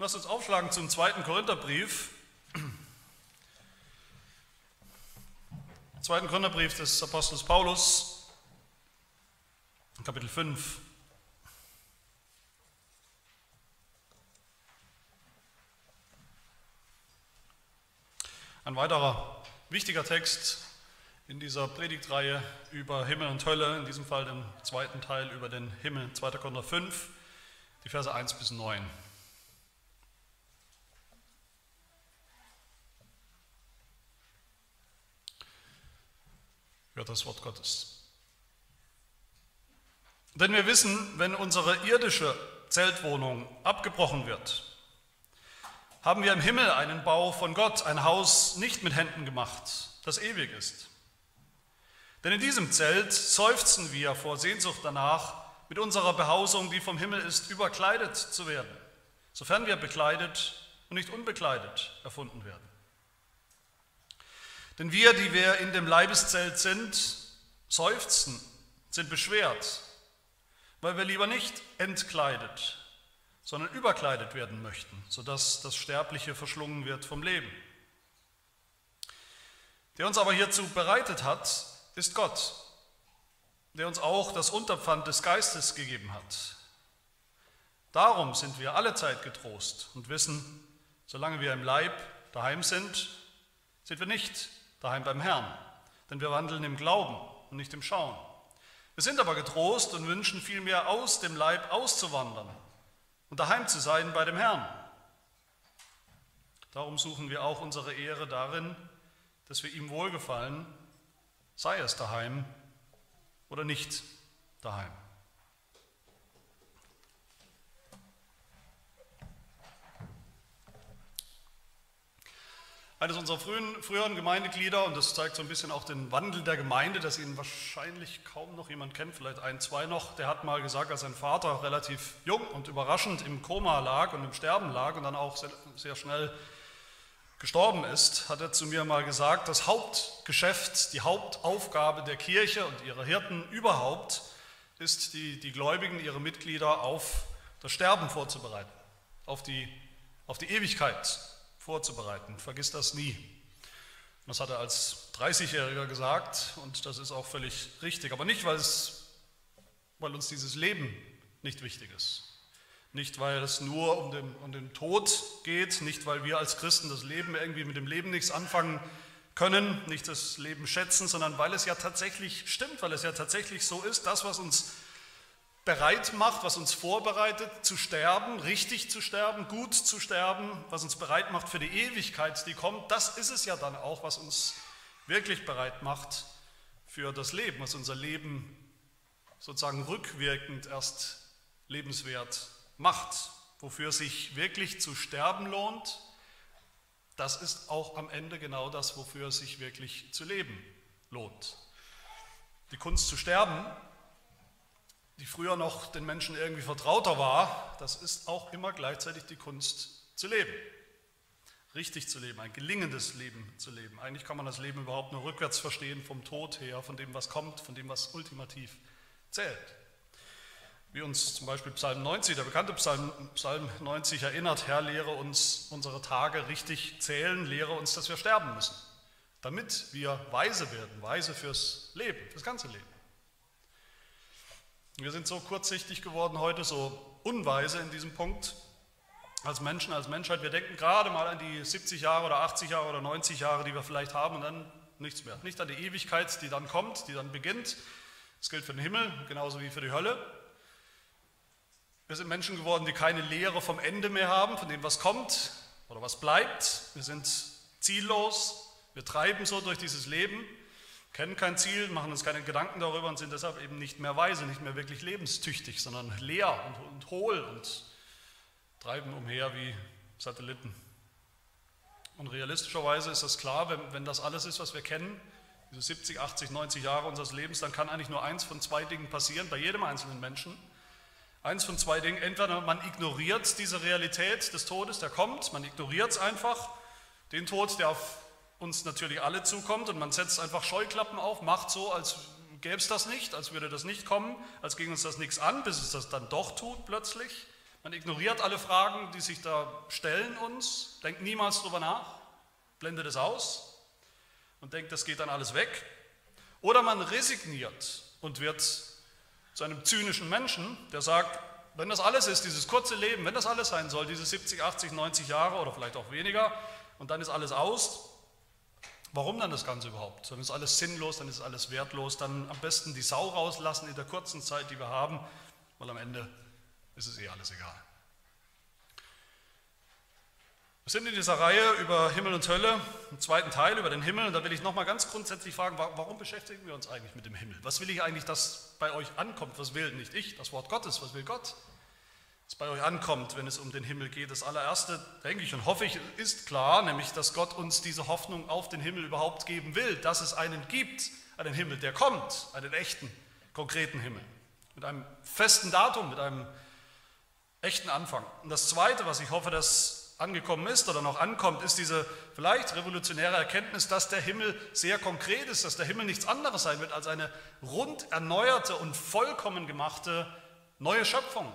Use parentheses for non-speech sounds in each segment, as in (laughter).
Lass uns aufschlagen zum zweiten Korintherbrief. Zweiten Korintherbrief des Apostels Paulus, Kapitel 5. Ein weiterer wichtiger Text in dieser Predigtreihe über Himmel und Hölle, in diesem Fall den zweiten Teil über den Himmel, 2. Korinther 5, die Verse 1 bis 9. Hört das Wort Gottes. Denn wir wissen, wenn unsere irdische Zeltwohnung abgebrochen wird, haben wir im Himmel einen Bau von Gott, ein Haus nicht mit Händen gemacht, das ewig ist. Denn in diesem Zelt seufzen wir vor Sehnsucht danach, mit unserer Behausung, die vom Himmel ist, überkleidet zu werden, sofern wir bekleidet und nicht unbekleidet erfunden werden. Denn wir, die wir in dem Leibeszelt sind, seufzen, sind beschwert, weil wir lieber nicht entkleidet, sondern überkleidet werden möchten, sodass das Sterbliche verschlungen wird vom Leben. Der uns aber hierzu bereitet hat, ist Gott, der uns auch das Unterpfand des Geistes gegeben hat. Darum sind wir alle Zeit getrost und wissen, solange wir im Leib daheim sind, sind wir nicht daheim beim Herrn, denn wir wandeln im Glauben und nicht im Schauen. Wir sind aber getrost und wünschen vielmehr aus dem Leib auszuwandern und daheim zu sein bei dem Herrn. Darum suchen wir auch unsere Ehre darin, dass wir ihm wohlgefallen, sei es daheim oder nicht daheim. Eines unserer frühen, früheren Gemeindeglieder, und das zeigt so ein bisschen auch den Wandel der Gemeinde, dass ihn wahrscheinlich kaum noch jemand kennt, vielleicht ein, zwei noch, der hat mal gesagt, als sein Vater relativ jung und überraschend im Koma lag und im Sterben lag und dann auch sehr, sehr schnell gestorben ist, hat er zu mir mal gesagt, das Hauptgeschäft, die Hauptaufgabe der Kirche und ihrer Hirten überhaupt ist, die, die Gläubigen, ihre Mitglieder auf das Sterben vorzubereiten, auf die, auf die Ewigkeit vorzubereiten. Vergiss das nie. Das hat er als 30-Jähriger gesagt und das ist auch völlig richtig. Aber nicht, weil, es, weil uns dieses Leben nicht wichtig ist. Nicht, weil es nur um den, um den Tod geht, nicht, weil wir als Christen das Leben irgendwie mit dem Leben nichts anfangen können, nicht das Leben schätzen, sondern weil es ja tatsächlich stimmt, weil es ja tatsächlich so ist, das, was uns bereit macht, was uns vorbereitet zu sterben, richtig zu sterben, gut zu sterben, was uns bereit macht für die Ewigkeit, die kommt, das ist es ja dann auch, was uns wirklich bereit macht für das Leben, was unser Leben sozusagen rückwirkend erst lebenswert macht, wofür sich wirklich zu sterben lohnt. Das ist auch am Ende genau das, wofür es sich wirklich zu leben lohnt. Die Kunst zu sterben die früher noch den Menschen irgendwie vertrauter war, das ist auch immer gleichzeitig die Kunst zu leben. Richtig zu leben, ein gelingendes Leben zu leben. Eigentlich kann man das Leben überhaupt nur rückwärts verstehen, vom Tod her, von dem, was kommt, von dem, was ultimativ zählt. Wie uns zum Beispiel Psalm 90, der bekannte Psalm, Psalm 90 erinnert, Herr, lehre uns unsere Tage richtig zählen, lehre uns, dass wir sterben müssen, damit wir weise werden, weise fürs Leben, fürs ganze Leben. Wir sind so kurzsichtig geworden heute, so unweise in diesem Punkt als Menschen, als Menschheit. Wir denken gerade mal an die 70 Jahre oder 80 Jahre oder 90 Jahre, die wir vielleicht haben und dann nichts mehr. Nicht an die Ewigkeit, die dann kommt, die dann beginnt. Das gilt für den Himmel genauso wie für die Hölle. Wir sind Menschen geworden, die keine Lehre vom Ende mehr haben, von dem, was kommt oder was bleibt. Wir sind ziellos. Wir treiben so durch dieses Leben kennen kein Ziel, machen uns keine Gedanken darüber und sind deshalb eben nicht mehr weise, nicht mehr wirklich lebenstüchtig, sondern leer und, und hohl und treiben umher wie Satelliten. Und realistischerweise ist das klar, wenn, wenn das alles ist, was wir kennen, diese 70, 80, 90 Jahre unseres Lebens, dann kann eigentlich nur eins von zwei Dingen passieren, bei jedem einzelnen Menschen. Eins von zwei Dingen, entweder man ignoriert diese Realität des Todes, der kommt, man ignoriert es einfach, den Tod, der auf uns natürlich alle zukommt und man setzt einfach Scheuklappen auf, macht so, als gäbe es das nicht, als würde das nicht kommen, als ging uns das nichts an, bis es das dann doch tut plötzlich. Man ignoriert alle Fragen, die sich da stellen uns, denkt niemals drüber nach, blendet es aus und denkt, das geht dann alles weg. Oder man resigniert und wird zu einem zynischen Menschen, der sagt, wenn das alles ist, dieses kurze Leben, wenn das alles sein soll, diese 70, 80, 90 Jahre oder vielleicht auch weniger, und dann ist alles aus, warum dann das Ganze überhaupt? Dann ist alles sinnlos, dann ist alles wertlos, dann am besten die Sau rauslassen in der kurzen Zeit, die wir haben, weil am Ende ist es eh alles egal. Wir sind in dieser Reihe über Himmel und Hölle, im zweiten Teil über den Himmel, und da will ich nochmal ganz grundsätzlich fragen, warum beschäftigen wir uns eigentlich mit dem Himmel? Was will ich eigentlich, dass bei euch ankommt? Was will nicht ich, das Wort Gottes, was will Gott? Was bei euch ankommt, wenn es um den Himmel geht. Das allererste, denke ich und hoffe ich, ist klar, nämlich, dass Gott uns diese Hoffnung auf den Himmel überhaupt geben will, dass es einen gibt, einen Himmel, der kommt, einen echten, konkreten Himmel, mit einem festen Datum, mit einem echten Anfang. Und das Zweite, was ich hoffe, dass angekommen ist oder noch ankommt, ist diese vielleicht revolutionäre Erkenntnis, dass der Himmel sehr konkret ist, dass der Himmel nichts anderes sein wird als eine rund erneuerte und vollkommen gemachte neue Schöpfung.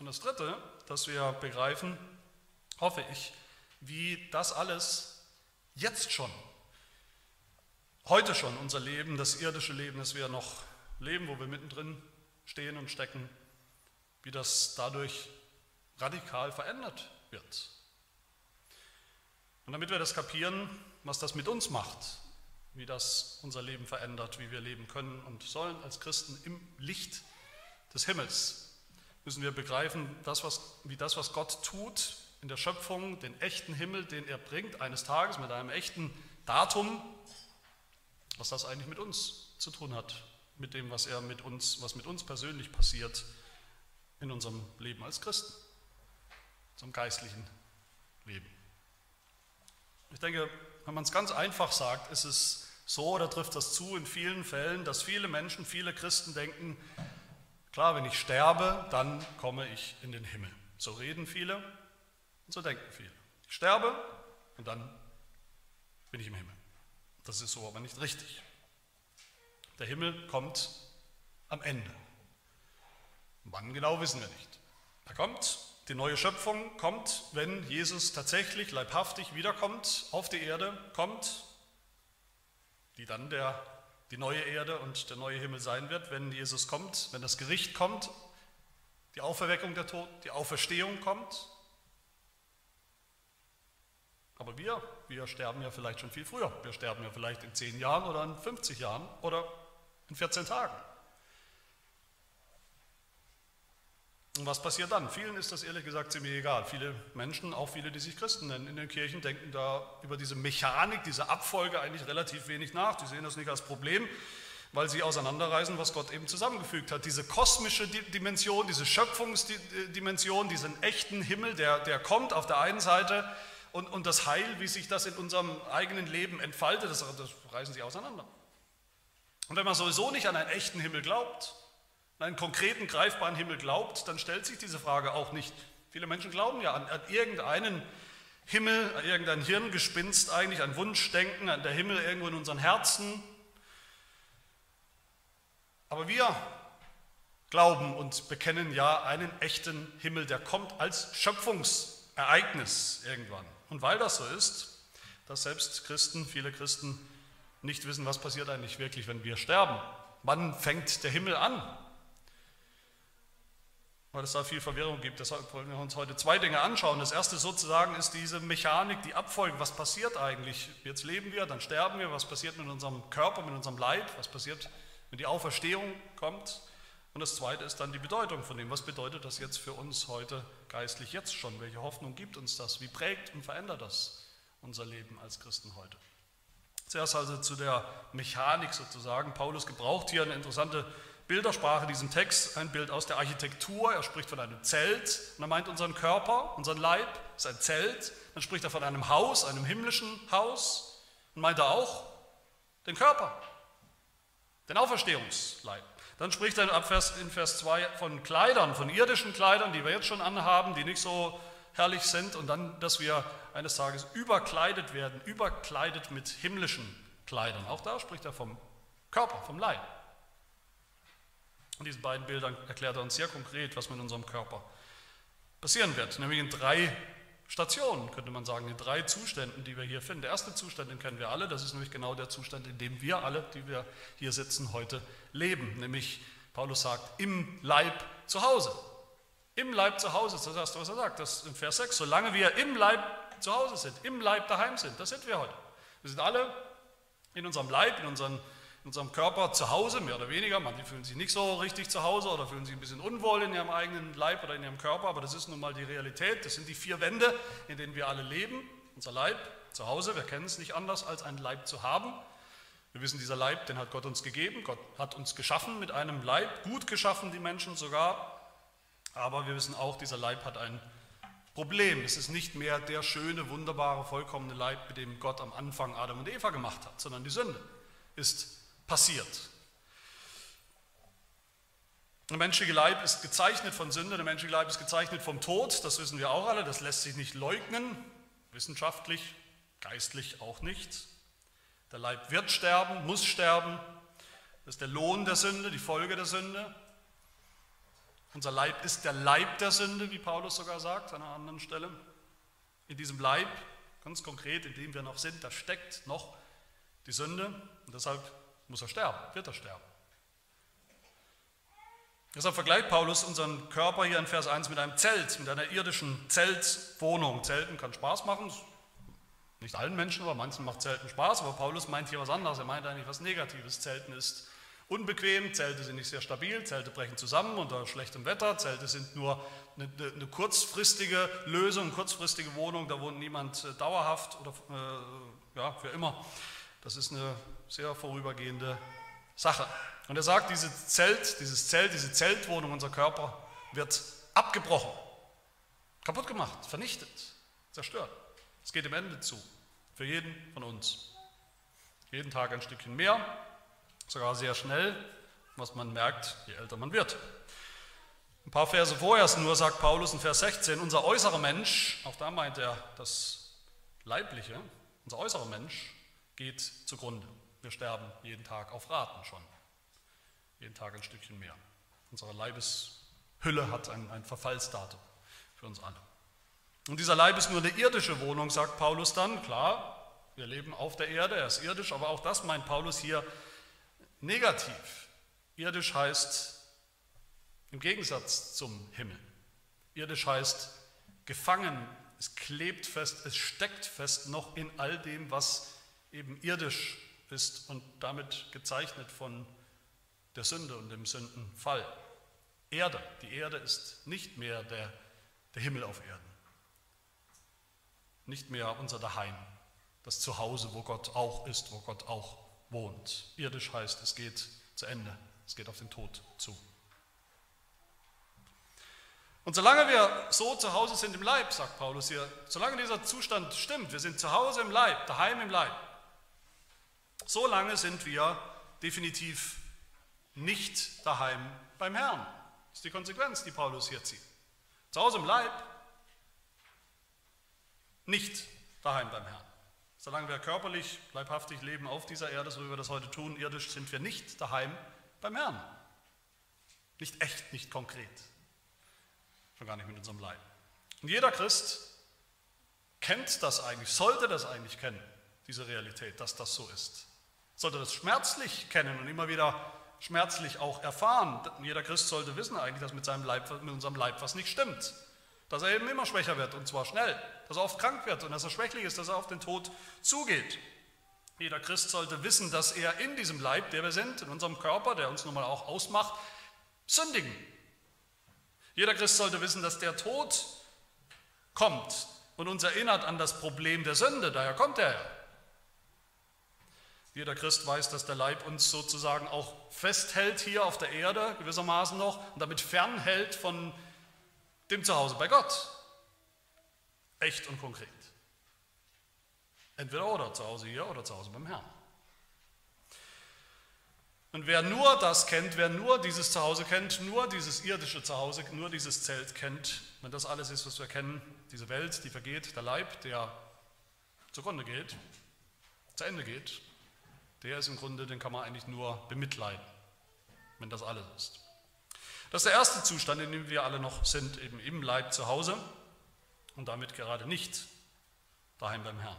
Und das Dritte, dass wir begreifen, hoffe ich, wie das alles jetzt schon, heute schon unser Leben, das irdische Leben, das wir noch leben, wo wir mittendrin stehen und stecken, wie das dadurch radikal verändert wird. Und damit wir das kapieren, was das mit uns macht, wie das unser Leben verändert, wie wir leben können und sollen als Christen im Licht des Himmels, müssen wir begreifen, das, was, wie das, was Gott tut in der Schöpfung, den echten Himmel, den er bringt eines Tages mit einem echten Datum, was das eigentlich mit uns zu tun hat, mit dem, was er mit uns, was mit uns persönlich passiert in unserem Leben als Christen zum geistlichen Leben. Ich denke, wenn man es ganz einfach sagt, ist es so oder trifft das zu in vielen Fällen, dass viele Menschen, viele Christen denken, klar, wenn ich sterbe, dann komme ich in den Himmel. So reden viele und so denken viele. Ich sterbe und dann bin ich im Himmel. Das ist so aber nicht richtig. Der Himmel kommt am Ende. Wann genau wissen wir nicht. Er kommt die neue Schöpfung kommt, wenn Jesus tatsächlich leibhaftig wiederkommt, auf die Erde kommt, die dann der, die neue Erde und der neue Himmel sein wird, wenn Jesus kommt, wenn das Gericht kommt, die Auferweckung der Toten, die Auferstehung kommt. Aber wir, wir sterben ja vielleicht schon viel früher. Wir sterben ja vielleicht in 10 Jahren oder in 50 Jahren oder in 14 Tagen. Und was passiert dann? Vielen ist das ehrlich gesagt ziemlich egal. Viele Menschen, auch viele, die sich Christen nennen, in den Kirchen denken da über diese Mechanik, diese Abfolge eigentlich relativ wenig nach. Die sehen das nicht als Problem, weil sie auseinanderreißen, was Gott eben zusammengefügt hat. Diese kosmische Dimension, diese Schöpfungsdimension, diesen echten Himmel, der, der kommt auf der einen Seite und, und das Heil, wie sich das in unserem eigenen Leben entfaltet, das, das reißen sie auseinander. Und wenn man sowieso nicht an einen echten Himmel glaubt, einen konkreten, greifbaren Himmel glaubt, dann stellt sich diese Frage auch nicht. Viele Menschen glauben ja an, an irgendeinen Himmel, an irgendein Hirngespinst eigentlich, an Wunschdenken, an der Himmel irgendwo in unseren Herzen. Aber wir glauben und bekennen ja einen echten Himmel, der kommt als Schöpfungsereignis irgendwann. Und weil das so ist, dass selbst Christen, viele Christen nicht wissen, was passiert eigentlich wirklich, wenn wir sterben. Wann fängt der Himmel an? Weil es da viel Verwirrung gibt. Deshalb wollen wir uns heute zwei Dinge anschauen. Das erste sozusagen ist diese Mechanik, die Abfolge. Was passiert eigentlich? Jetzt leben wir, dann sterben wir. Was passiert mit unserem Körper, mit unserem Leib? Was passiert, wenn die Auferstehung kommt? Und das zweite ist dann die Bedeutung von dem. Was bedeutet das jetzt für uns heute geistlich jetzt schon? Welche Hoffnung gibt uns das? Wie prägt und verändert das unser Leben als Christen heute? Zuerst also zu der Mechanik sozusagen. Paulus gebraucht hier eine interessante Bildersprache diesem Text ein Bild aus der Architektur. Er spricht von einem Zelt und er meint unseren Körper, unseren Leib ist ein Zelt. Dann spricht er von einem Haus, einem himmlischen Haus und meint er auch den Körper, den Auferstehungsleib. Dann spricht er in Vers 2 von Kleidern, von irdischen Kleidern, die wir jetzt schon anhaben, die nicht so herrlich sind und dann, dass wir eines Tages überkleidet werden, überkleidet mit himmlischen Kleidern. Auch da spricht er vom Körper, vom Leib. In diesen beiden Bildern erklärt er uns sehr konkret, was mit unserem Körper passieren wird, nämlich in drei Stationen, könnte man sagen, in drei Zuständen, die wir hier finden. Der erste Zustand, den kennen wir alle, das ist nämlich genau der Zustand, in dem wir alle, die wir hier sitzen, heute leben, nämlich, Paulus sagt, im Leib zu Hause. Im Leib zu Hause, das ist das Erste, was er sagt, das ist in Vers 6, solange wir im Leib zu Hause sind, im Leib daheim sind, das sind wir heute. Wir sind alle in unserem Leib, in unseren in unserem Körper zu Hause, mehr oder weniger. Manche fühlen sich nicht so richtig zu Hause oder fühlen sich ein bisschen unwohl in ihrem eigenen Leib oder in ihrem Körper, aber das ist nun mal die Realität. Das sind die vier Wände, in denen wir alle leben. Unser Leib zu Hause, wir kennen es nicht anders, als einen Leib zu haben. Wir wissen, dieser Leib, den hat Gott uns gegeben. Gott hat uns geschaffen mit einem Leib, gut geschaffen, die Menschen sogar. Aber wir wissen auch, dieser Leib hat ein Problem. Es ist nicht mehr der schöne, wunderbare, vollkommene Leib, mit dem Gott am Anfang Adam und Eva gemacht hat, sondern die Sünde ist passiert. Der menschliche Leib ist gezeichnet von Sünde, der menschliche Leib ist gezeichnet vom Tod, das wissen wir auch alle, das lässt sich nicht leugnen, wissenschaftlich, geistlich auch nicht. Der Leib wird sterben, muss sterben, das ist der Lohn der Sünde, die Folge der Sünde. Unser Leib ist der Leib der Sünde, wie Paulus sogar sagt an einer anderen Stelle. In diesem Leib, ganz konkret, in dem wir noch sind, da steckt noch die Sünde. Und deshalb muss er sterben, wird er sterben. Deshalb vergleicht Paulus unseren Körper hier in Vers 1 mit einem Zelt, mit einer irdischen Zeltwohnung. Zelten kann Spaß machen, nicht allen Menschen, aber manchen macht Zelten Spaß, aber Paulus meint hier was anderes, er meint eigentlich was Negatives. Zelten ist unbequem, Zelte sind nicht sehr stabil, Zelte brechen zusammen unter schlechtem Wetter, Zelte sind nur eine, eine kurzfristige Lösung, kurzfristige Wohnung, da wohnt niemand äh, dauerhaft oder äh, ja, für immer. Das ist eine sehr vorübergehende Sache. Und er sagt, dieses Zelt, dieses Zelt, diese Zeltwohnung, unser Körper wird abgebrochen, kaputt gemacht, vernichtet, zerstört. Es geht dem Ende zu, für jeden von uns. Jeden Tag ein Stückchen mehr, sogar sehr schnell, was man merkt, je älter man wird. Ein paar Verse vorher nur sagt Paulus in Vers 16, unser äußerer Mensch, auch da meint er das Leibliche, unser äußerer Mensch geht zugrunde. Wir sterben jeden Tag auf Raten schon. Jeden Tag ein Stückchen mehr. Unsere Leibeshülle hat ein, ein Verfallsdatum für uns alle. Und dieser Leib ist nur eine irdische Wohnung, sagt Paulus dann. Klar, wir leben auf der Erde, er ist irdisch, aber auch das meint Paulus hier negativ. Irdisch heißt im Gegensatz zum Himmel. Irdisch heißt gefangen, es klebt fest, es steckt fest noch in all dem, was eben irdisch ist und damit gezeichnet von der Sünde und dem Sündenfall. Erde, die Erde ist nicht mehr der, der Himmel auf Erden, nicht mehr unser Daheim, das Zuhause, wo Gott auch ist, wo Gott auch wohnt. Irdisch heißt, es geht zu Ende, es geht auf den Tod zu. Und solange wir so zu Hause sind im Leib, sagt Paulus hier, solange dieser Zustand stimmt, wir sind zu Hause im Leib, daheim im Leib, so lange sind wir definitiv nicht daheim beim Herrn. Das ist die Konsequenz, die Paulus hier zieht. Zu Hause im Leib, nicht daheim beim Herrn. Solange wir körperlich, leibhaftig leben auf dieser Erde, so wie wir das heute tun, irdisch, sind wir nicht daheim beim Herrn. Nicht echt, nicht konkret. Schon gar nicht mit unserem Leib. Und jeder Christ kennt das eigentlich, sollte das eigentlich kennen, diese Realität, dass das so ist sollte das schmerzlich kennen und immer wieder schmerzlich auch erfahren. Jeder Christ sollte wissen eigentlich, dass mit, seinem Leib, mit unserem Leib was nicht stimmt. Dass er eben immer schwächer wird und zwar schnell. Dass er oft krank wird und dass er schwächlich ist, dass er auf den Tod zugeht. Jeder Christ sollte wissen, dass er in diesem Leib, der wir sind, in unserem Körper, der uns nun mal auch ausmacht, sündigen. Jeder Christ sollte wissen, dass der Tod kommt und uns erinnert an das Problem der Sünde. Daher kommt er ja. Jeder Christ weiß, dass der Leib uns sozusagen auch festhält hier auf der Erde, gewissermaßen noch, und damit fernhält von dem Zuhause bei Gott. Echt und konkret. Entweder oder, zu Hause hier oder zu Hause beim Herrn. Und wer nur das kennt, wer nur dieses Zuhause kennt, nur dieses irdische Zuhause, nur dieses Zelt kennt, wenn das alles ist, was wir kennen, diese Welt, die vergeht, der Leib, der zugrunde geht, zu Ende geht, der ist im Grunde, den kann man eigentlich nur bemitleiden, wenn das alles ist. Das ist der erste Zustand, in dem wir alle noch sind, eben im Leib zu Hause und damit gerade nicht daheim beim Herrn.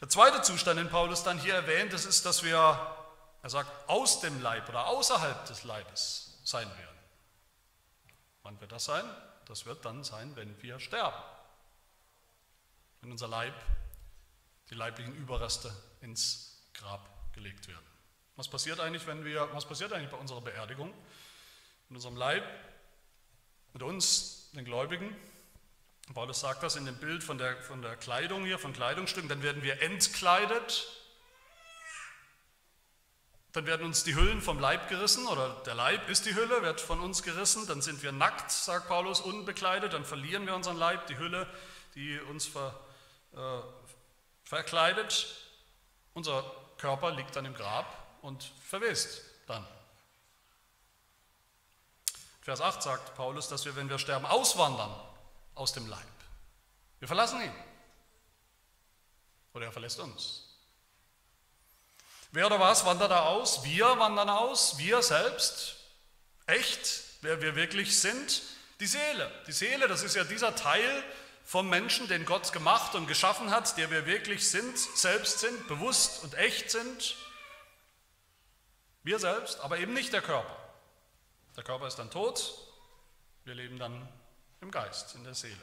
Der zweite Zustand, den Paulus dann hier erwähnt, das ist, dass wir, er sagt, aus dem Leib oder außerhalb des Leibes sein werden. Wann wird das sein? Das wird dann sein, wenn wir sterben. Wenn unser Leib, die leiblichen Überreste ins Grab gelegt werden. Was passiert eigentlich, wenn wir, was passiert eigentlich bei unserer Beerdigung? In unserem Leib, mit uns, den Gläubigen, Paulus sagt das in dem Bild von der, von der Kleidung hier, von Kleidungsstücken, dann werden wir entkleidet, dann werden uns die Hüllen vom Leib gerissen oder der Leib ist die Hülle, wird von uns gerissen, dann sind wir nackt, sagt Paulus, unbekleidet, dann verlieren wir unseren Leib, die Hülle, die uns ver, äh, verkleidet. Unser Körper liegt dann im Grab und verwest dann. Vers 8 sagt Paulus, dass wir, wenn wir sterben, auswandern aus dem Leib. Wir verlassen ihn. Oder er verlässt uns. Wer oder was wandert da aus? Wir wandern aus, wir selbst. Echt, wer wir wirklich sind. Die Seele. Die Seele, das ist ja dieser Teil vom Menschen, den Gott gemacht und geschaffen hat, der wir wirklich sind, selbst sind, bewusst und echt sind. Wir selbst, aber eben nicht der Körper. Der Körper ist dann tot, wir leben dann im Geist, in der Seele.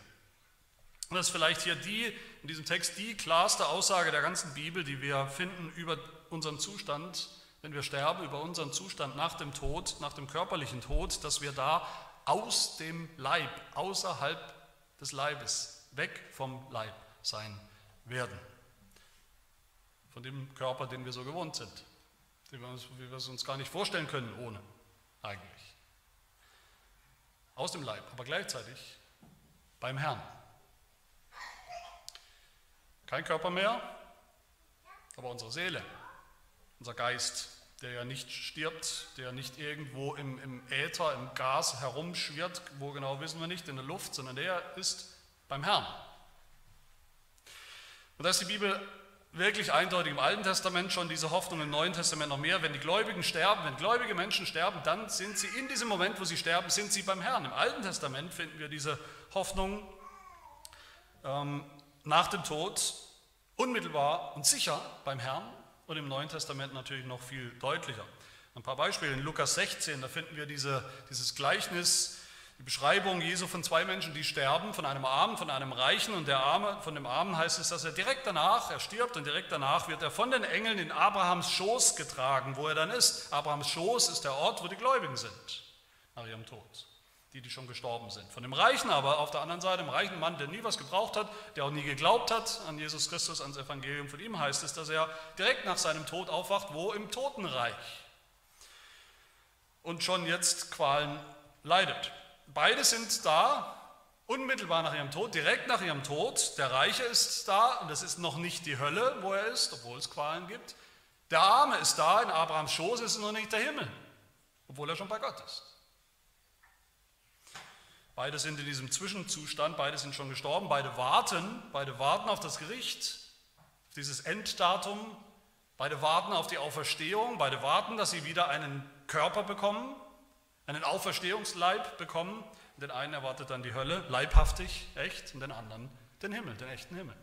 Und das ist vielleicht hier die, in diesem Text die klarste Aussage der ganzen Bibel, die wir finden über unseren Zustand, wenn wir sterben, über unseren Zustand nach dem Tod, nach dem körperlichen Tod, dass wir da aus dem Leib, außerhalb des Leibes, weg vom Leib sein werden. Von dem Körper, den wir so gewohnt sind, wie wir es uns gar nicht vorstellen können ohne eigentlich aus dem Leib, aber gleichzeitig beim Herrn. Kein Körper mehr, aber unsere Seele, unser Geist, der ja nicht stirbt, der nicht irgendwo im, im Äther, im Gas herumschwirrt, wo genau wissen wir nicht, in der Luft, sondern der ist beim Herrn. Und da ist die Bibel wirklich eindeutig im Alten Testament schon diese Hoffnung, im Neuen Testament noch mehr. Wenn die Gläubigen sterben, wenn gläubige Menschen sterben, dann sind sie in diesem Moment, wo sie sterben, sind sie beim Herrn. Im Alten Testament finden wir diese Hoffnung ähm, nach dem Tod unmittelbar und sicher beim Herrn und im Neuen Testament natürlich noch viel deutlicher. Ein paar Beispiele. In Lukas 16, da finden wir diese, dieses Gleichnis die Beschreibung Jesu von zwei Menschen, die sterben, von einem Armen, von einem Reichen und der Arme, von dem Armen heißt es, dass er direkt danach, er stirbt und direkt danach wird er von den Engeln in Abrahams Schoß getragen, wo er dann ist. Abrahams Schoß ist der Ort, wo die Gläubigen sind, nach ihrem Tod, die, die schon gestorben sind. Von dem Reichen aber, auf der anderen Seite, dem reichen Mann, der nie was gebraucht hat, der auch nie geglaubt hat an Jesus Christus, ans Evangelium, von ihm heißt es, dass er direkt nach seinem Tod aufwacht, wo im Totenreich und schon jetzt Qualen leidet. Beide sind da, unmittelbar nach ihrem Tod, direkt nach ihrem Tod. Der Reiche ist da und das ist noch nicht die Hölle, wo er ist, obwohl es Qualen gibt. Der Arme ist da, in Abrahams Schoß ist noch nicht der Himmel, obwohl er schon bei Gott ist. Beide sind in diesem Zwischenzustand, beide sind schon gestorben, beide warten, beide warten auf das Gericht, auf dieses Enddatum, beide warten auf die Auferstehung, beide warten, dass sie wieder einen Körper bekommen, einen Auferstehungsleib bekommen. Den einen erwartet dann die Hölle, leibhaftig, echt, und den anderen den Himmel, den echten Himmel.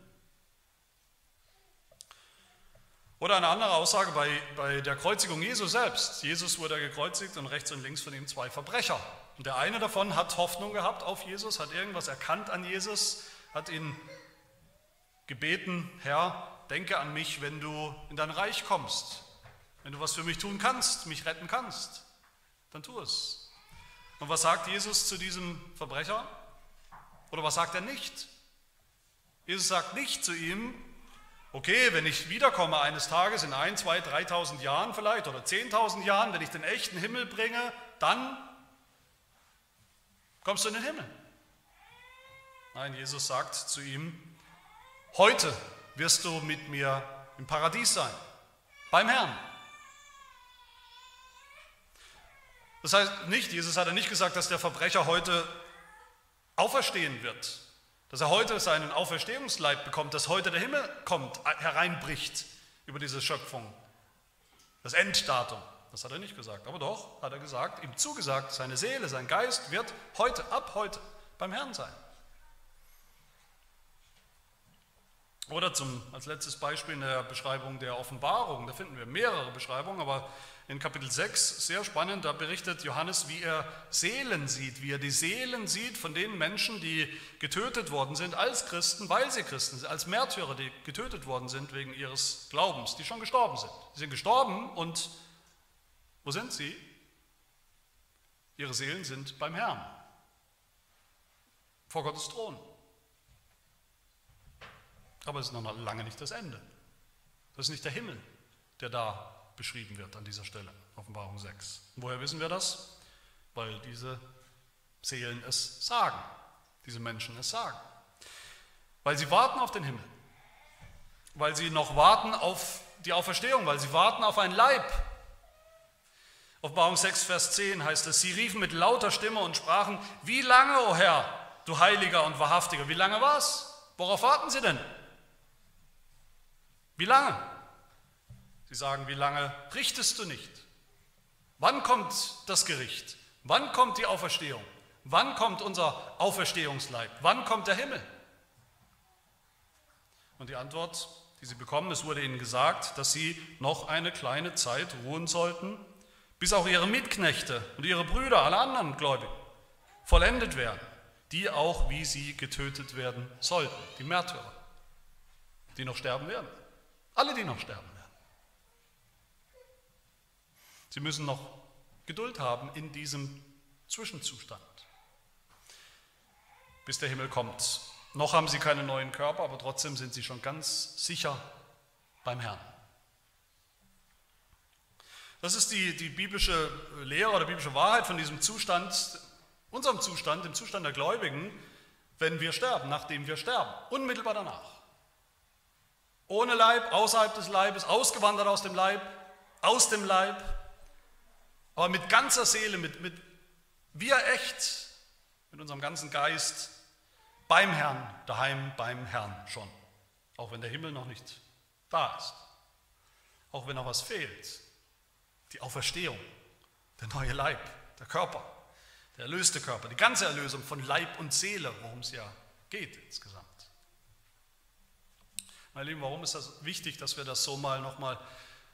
Oder eine andere Aussage bei, bei der Kreuzigung Jesu selbst. Jesus wurde gekreuzigt und rechts und links von ihm zwei Verbrecher. Und der eine davon hat Hoffnung gehabt auf Jesus, hat irgendwas erkannt an Jesus, hat ihn gebeten, Herr, denke an mich, wenn du in dein Reich kommst, wenn du was für mich tun kannst, mich retten kannst dann tu es. Und was sagt Jesus zu diesem Verbrecher? Oder was sagt er nicht? Jesus sagt nicht zu ihm, okay, wenn ich wiederkomme eines Tages in ein, zwei, dreitausend Jahren vielleicht oder zehntausend Jahren, wenn ich den echten Himmel bringe, dann kommst du in den Himmel. Nein, Jesus sagt zu ihm, heute wirst du mit mir im Paradies sein, beim Herrn. Das heißt nicht, Jesus hat ja nicht gesagt, dass der Verbrecher heute auferstehen wird, dass er heute seinen Auferstehungsleib bekommt, dass heute der Himmel kommt, hereinbricht über diese Schöpfung, das Enddatum. Das hat er nicht gesagt. Aber doch hat er gesagt, ihm zugesagt, seine Seele, sein Geist wird heute, ab heute beim Herrn sein. Oder zum, als letztes Beispiel in der Beschreibung der Offenbarung, da finden wir mehrere Beschreibungen, aber in Kapitel 6, sehr spannend, da berichtet Johannes, wie er Seelen sieht, wie er die Seelen sieht von den Menschen, die getötet worden sind als Christen, weil sie Christen sind, als Märtyrer, die getötet worden sind wegen ihres Glaubens, die schon gestorben sind. Sie sind gestorben und wo sind sie? Ihre Seelen sind beim Herrn, vor Gottes Thron. Aber es ist noch lange nicht das Ende. Das ist nicht der Himmel, der da beschrieben wird an dieser Stelle, Offenbarung 6. Woher wissen wir das? Weil diese Seelen es sagen, diese Menschen es sagen. Weil sie warten auf den Himmel, weil sie noch warten auf die Auferstehung, weil sie warten auf ein Leib. Offenbarung 6, Vers 10 heißt es, sie riefen mit lauter Stimme und sprachen, wie lange, o oh Herr, du Heiliger und Wahrhaftiger, wie lange war's? Worauf warten sie denn? Wie lange? Sie sagen, wie lange richtest du nicht? Wann kommt das Gericht? Wann kommt die Auferstehung? Wann kommt unser Auferstehungsleib? Wann kommt der Himmel? Und die Antwort, die sie bekommen, es wurde ihnen gesagt, dass sie noch eine kleine Zeit ruhen sollten, bis auch ihre Mitknechte und ihre Brüder, alle anderen Gläubigen, vollendet werden, die auch wie sie getötet werden sollten, die Märtyrer, die noch sterben werden. Alle, die noch sterben werden. Sie müssen noch Geduld haben in diesem Zwischenzustand, bis der Himmel kommt. Noch haben sie keinen neuen Körper, aber trotzdem sind sie schon ganz sicher beim Herrn. Das ist die, die biblische Lehre oder biblische Wahrheit von diesem Zustand, unserem Zustand, dem Zustand der Gläubigen, wenn wir sterben, nachdem wir sterben, unmittelbar danach. Ohne Leib, außerhalb des Leibes, ausgewandert aus dem Leib, aus dem Leib, aber mit ganzer Seele, mit, mit wir echt, mit unserem ganzen Geist beim Herrn, daheim beim Herrn schon, auch wenn der Himmel noch nicht da ist, auch wenn noch was fehlt, die Auferstehung, der neue Leib, der Körper, der erlöste Körper, die ganze Erlösung von Leib und Seele, worum es ja geht insgesamt. Meine Lieben, warum ist das wichtig, dass wir das so mal nochmal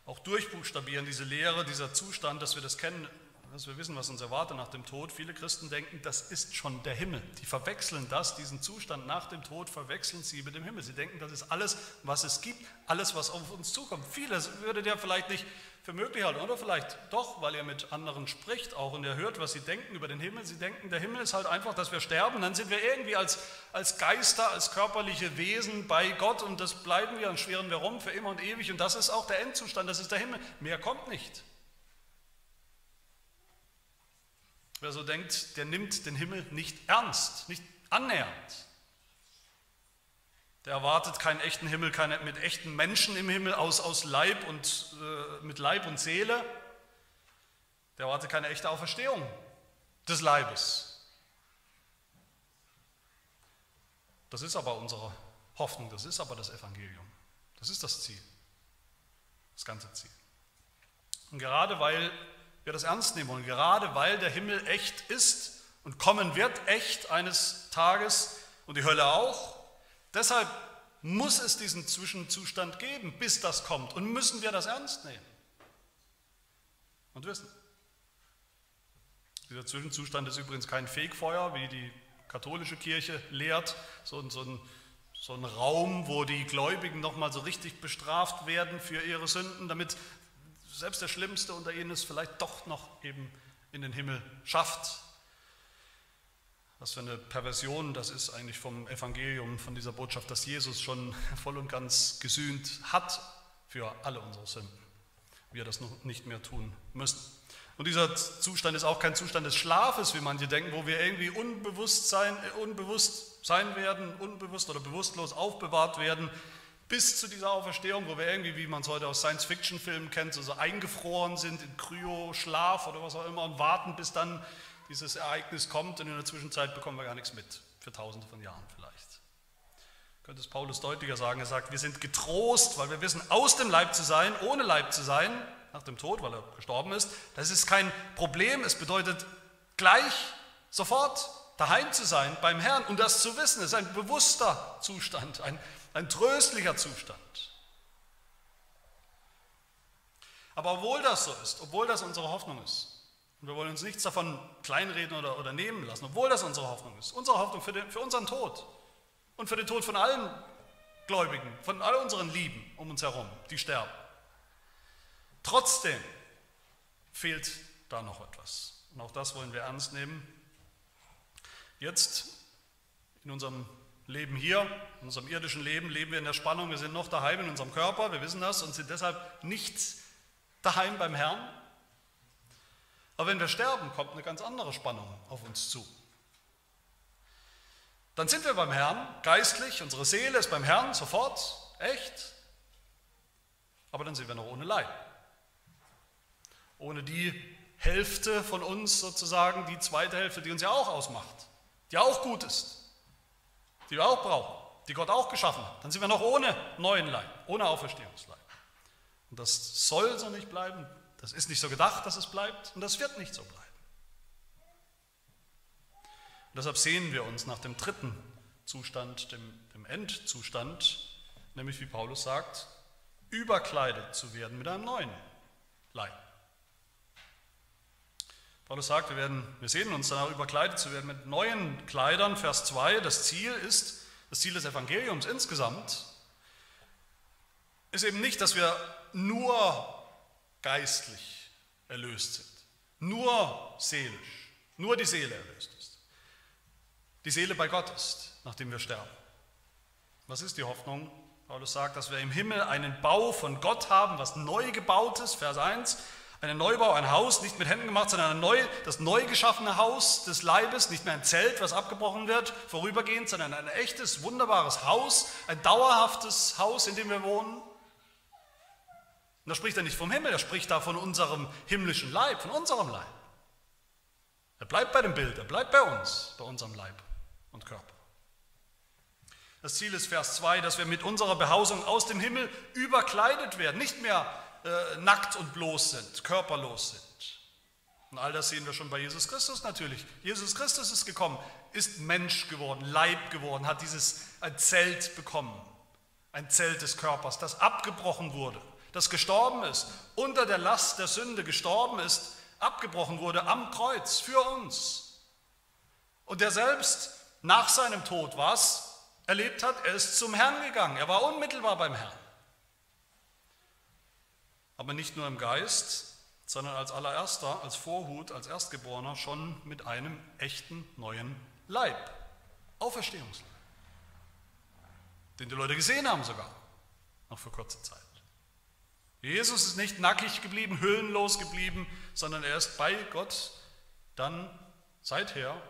auch durchbuchstabieren, diese Lehre, dieser Zustand, dass wir das kennen, dass wir wissen, was uns erwartet nach dem Tod. Viele Christen denken, das ist schon der Himmel. Die verwechseln das, diesen Zustand nach dem Tod, verwechseln sie mit dem Himmel. Sie denken, das ist alles, was es gibt, alles, was auf uns zukommt. Vieles würde der vielleicht nicht für möglich halten. Oder vielleicht doch, weil er mit anderen spricht auch und er hört, was sie denken über den Himmel. Sie denken, der Himmel ist halt einfach, dass wir sterben. Dann sind wir irgendwie als, als Geister, als körperliche Wesen bei Gott und das bleiben wir und schweren wir rum für immer und ewig. Und das ist auch der Endzustand, das ist der Himmel. Mehr kommt nicht. Wer so denkt, der nimmt den Himmel nicht ernst, nicht annähernd. Der erwartet keinen echten Himmel, keine, mit echten Menschen im Himmel aus, aus Leib und äh, mit Leib und Seele. Der erwartet keine echte Auferstehung des Leibes. Das ist aber unsere Hoffnung, das ist aber das Evangelium. Das ist das Ziel, das ganze Ziel. Und gerade weil wir das ernst nehmen und gerade weil der Himmel echt ist und kommen wird, echt eines Tages und die Hölle auch, Deshalb muss es diesen Zwischenzustand geben, bis das kommt. Und müssen wir das ernst nehmen und wissen. Dieser Zwischenzustand ist übrigens kein Fegfeuer, wie die katholische Kirche lehrt, so, so, ein, so ein Raum, wo die Gläubigen nochmal so richtig bestraft werden für ihre Sünden, damit selbst der Schlimmste unter ihnen es vielleicht doch noch eben in den Himmel schafft. Was für eine Perversion das ist eigentlich vom Evangelium, von dieser Botschaft, dass Jesus schon (laughs) voll und ganz gesühnt hat für alle unsere Sünden. Wir das noch nicht mehr tun müssen. Und dieser Zustand ist auch kein Zustand des Schlafes, wie manche denken, wo wir irgendwie unbewusst sein, unbewusst sein werden, unbewusst oder bewusstlos aufbewahrt werden, bis zu dieser Auferstehung, wo wir irgendwie, wie man es heute aus Science-Fiction-Filmen kennt, so, so eingefroren sind in Kryo-Schlaf oder was auch immer und warten, bis dann dieses Ereignis kommt und in der Zwischenzeit bekommen wir gar nichts mit, für tausende von Jahren vielleicht. Könnte es Paulus deutlicher sagen, er sagt, wir sind getrost, weil wir wissen, aus dem Leib zu sein, ohne Leib zu sein, nach dem Tod, weil er gestorben ist. Das ist kein Problem. Es bedeutet gleich, sofort daheim zu sein beim Herrn und das zu wissen. Es ist ein bewusster Zustand, ein, ein tröstlicher Zustand. Aber obwohl das so ist, obwohl das unsere Hoffnung ist, und wir wollen uns nichts davon kleinreden oder, oder nehmen lassen, obwohl das unsere Hoffnung ist, unsere Hoffnung für, den, für unseren Tod und für den Tod von allen Gläubigen, von all unseren Lieben um uns herum, die sterben. Trotzdem fehlt da noch etwas. Und auch das wollen wir ernst nehmen. Jetzt in unserem Leben hier, in unserem irdischen Leben, leben wir in der Spannung, wir sind noch daheim in unserem Körper, wir wissen das und sind deshalb nicht daheim beim Herrn. Aber wenn wir sterben, kommt eine ganz andere Spannung auf uns zu. Dann sind wir beim Herrn, geistlich, unsere Seele ist beim Herrn sofort, echt, aber dann sind wir noch ohne Leib. Ohne die Hälfte von uns sozusagen, die zweite Hälfte, die uns ja auch ausmacht, die auch gut ist, die wir auch brauchen, die Gott auch geschaffen hat. Dann sind wir noch ohne neuen Leib, ohne Auferstehungsleib. Und das soll so nicht bleiben, das ist nicht so gedacht, dass es bleibt und das wird nicht so bleiben. Und deshalb sehen wir uns nach dem dritten Zustand, dem, dem Endzustand, nämlich wie Paulus sagt, überkleidet zu werden mit einem neuen Leib. Paulus sagt, wir, werden, wir sehen uns danach überkleidet zu werden mit neuen Kleidern. Vers 2, das Ziel ist, das Ziel des Evangeliums insgesamt, ist eben nicht, dass wir nur geistlich erlöst sind, nur seelisch, nur die Seele erlöst ist. Die Seele bei Gott ist, nachdem wir sterben. Was ist die Hoffnung? Paulus sagt, dass wir im Himmel einen Bau von Gott haben, was neu gebaut ist, Vers 1, ein Neubau, ein Haus, nicht mit Händen gemacht, sondern neu, das neu geschaffene Haus des Leibes, nicht mehr ein Zelt, was abgebrochen wird, vorübergehend, sondern ein echtes, wunderbares Haus, ein dauerhaftes Haus, in dem wir wohnen. Und da spricht er nicht vom Himmel, er spricht da von unserem himmlischen Leib, von unserem Leib. Er bleibt bei dem Bild, er bleibt bei uns, bei unserem Leib und Körper. Das Ziel ist Vers 2, dass wir mit unserer Behausung aus dem Himmel überkleidet werden, nicht mehr äh, nackt und bloß sind, körperlos sind. Und all das sehen wir schon bei Jesus Christus natürlich. Jesus Christus ist gekommen, ist Mensch geworden, Leib geworden, hat dieses ein Zelt bekommen, ein Zelt des Körpers, das abgebrochen wurde, das gestorben ist, unter der Last der Sünde gestorben ist, abgebrochen wurde am Kreuz für uns. Und der selbst nach seinem Tod was erlebt hat, er ist zum Herrn gegangen, er war unmittelbar beim Herrn aber nicht nur im Geist, sondern als allererster, als Vorhut, als Erstgeborener schon mit einem echten neuen Leib, Auferstehungsleib, den die Leute gesehen haben sogar, noch für kurze Zeit. Jesus ist nicht nackig geblieben, hüllenlos geblieben, sondern er ist bei Gott dann seither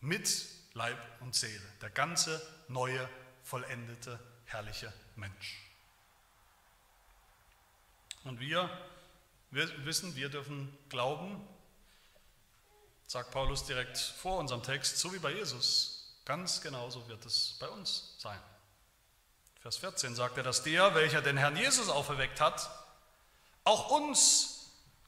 mit Leib und Seele, der ganze neue, vollendete, herrliche Mensch. Und wir, wir wissen, wir dürfen glauben, sagt Paulus direkt vor unserem Text, so wie bei Jesus, ganz genauso wird es bei uns sein. Vers 14 sagt er, dass der, welcher den Herrn Jesus auferweckt hat, auch uns